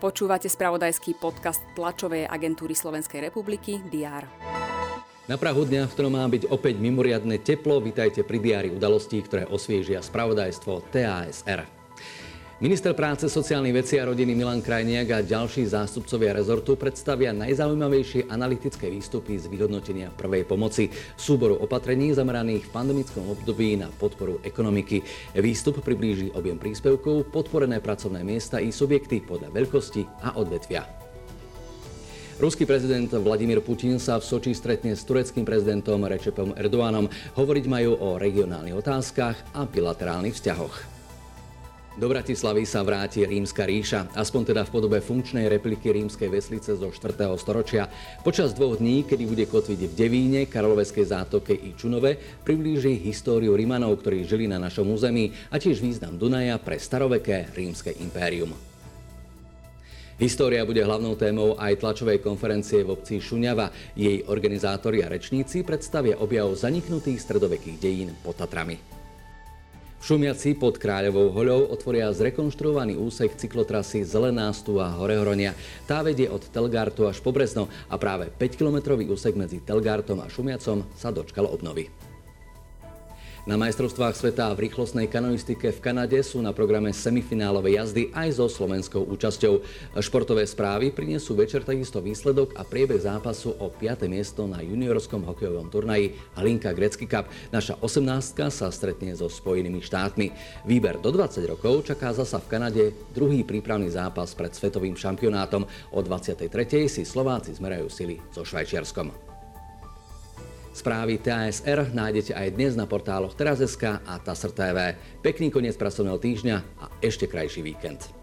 Počúvate spravodajský podcast tlačovej agentúry Slovenskej republiky DR. Na Prahu dňa, v ktorom má byť opäť mimoriadne teplo, vitajte pri diári udalostí, ktoré osviežia spravodajstvo TASR. Minister práce, sociálnych vecí a rodiny Milan Krajniak a ďalší zástupcovia rezortu predstavia najzaujímavejšie analytické výstupy z vyhodnotenia prvej pomoci, súboru opatrení zameraných v pandemickom období na podporu ekonomiky. Výstup priblíži objem príspevkov, podporené pracovné miesta i subjekty podľa veľkosti a odvetvia. Ruský prezident Vladimír Putin sa v Soči stretne s tureckým prezidentom Rečepom Erdoánom. Hovoriť majú o regionálnych otázkach a bilaterálnych vzťahoch. Do Bratislavy sa vráti rímska ríša, aspoň teda v podobe funkčnej repliky rímskej veslice zo 4. storočia. Počas dvoch dní, kedy bude kotviť v Devíne, Karoloveskej zátoke i Čunove, priblíži históriu Rímanov, ktorí žili na našom území a tiež význam Dunaja pre staroveké rímske impérium. História bude hlavnou témou aj tlačovej konferencie v obci Šuňava. Jej organizátori a rečníci predstavia objav zaniknutých stredovekých dejín pod Tatrami. Šumiaci pod Kráľovou hoľou otvoria zrekonštruovaný úsek cyklotrasy Zelená stúa Horehronia. Tá vedie od Telgartu až po Brezno a práve 5-kilometrový úsek medzi Telgartom a Šumiacom sa dočkal obnovy. Na majstrovstvách sveta v rýchlostnej kanoistike v Kanade sú na programe semifinálové jazdy aj so slovenskou účasťou. Športové správy priniesú večer takisto výsledok a priebeh zápasu o 5. miesto na juniorskom hokejovom turnaji Halinka Grecky Cup. Naša 18 sa stretne so Spojenými štátmi. Výber do 20 rokov čaká zasa v Kanade druhý prípravný zápas pred svetovým šampionátom. O 23. si Slováci zmerajú sily so Švajčiarskom. Správy TASR nájdete aj dnes na portáloch Teraz.sk a TASR TV. Pekný koniec pracovného týždňa a ešte krajší víkend.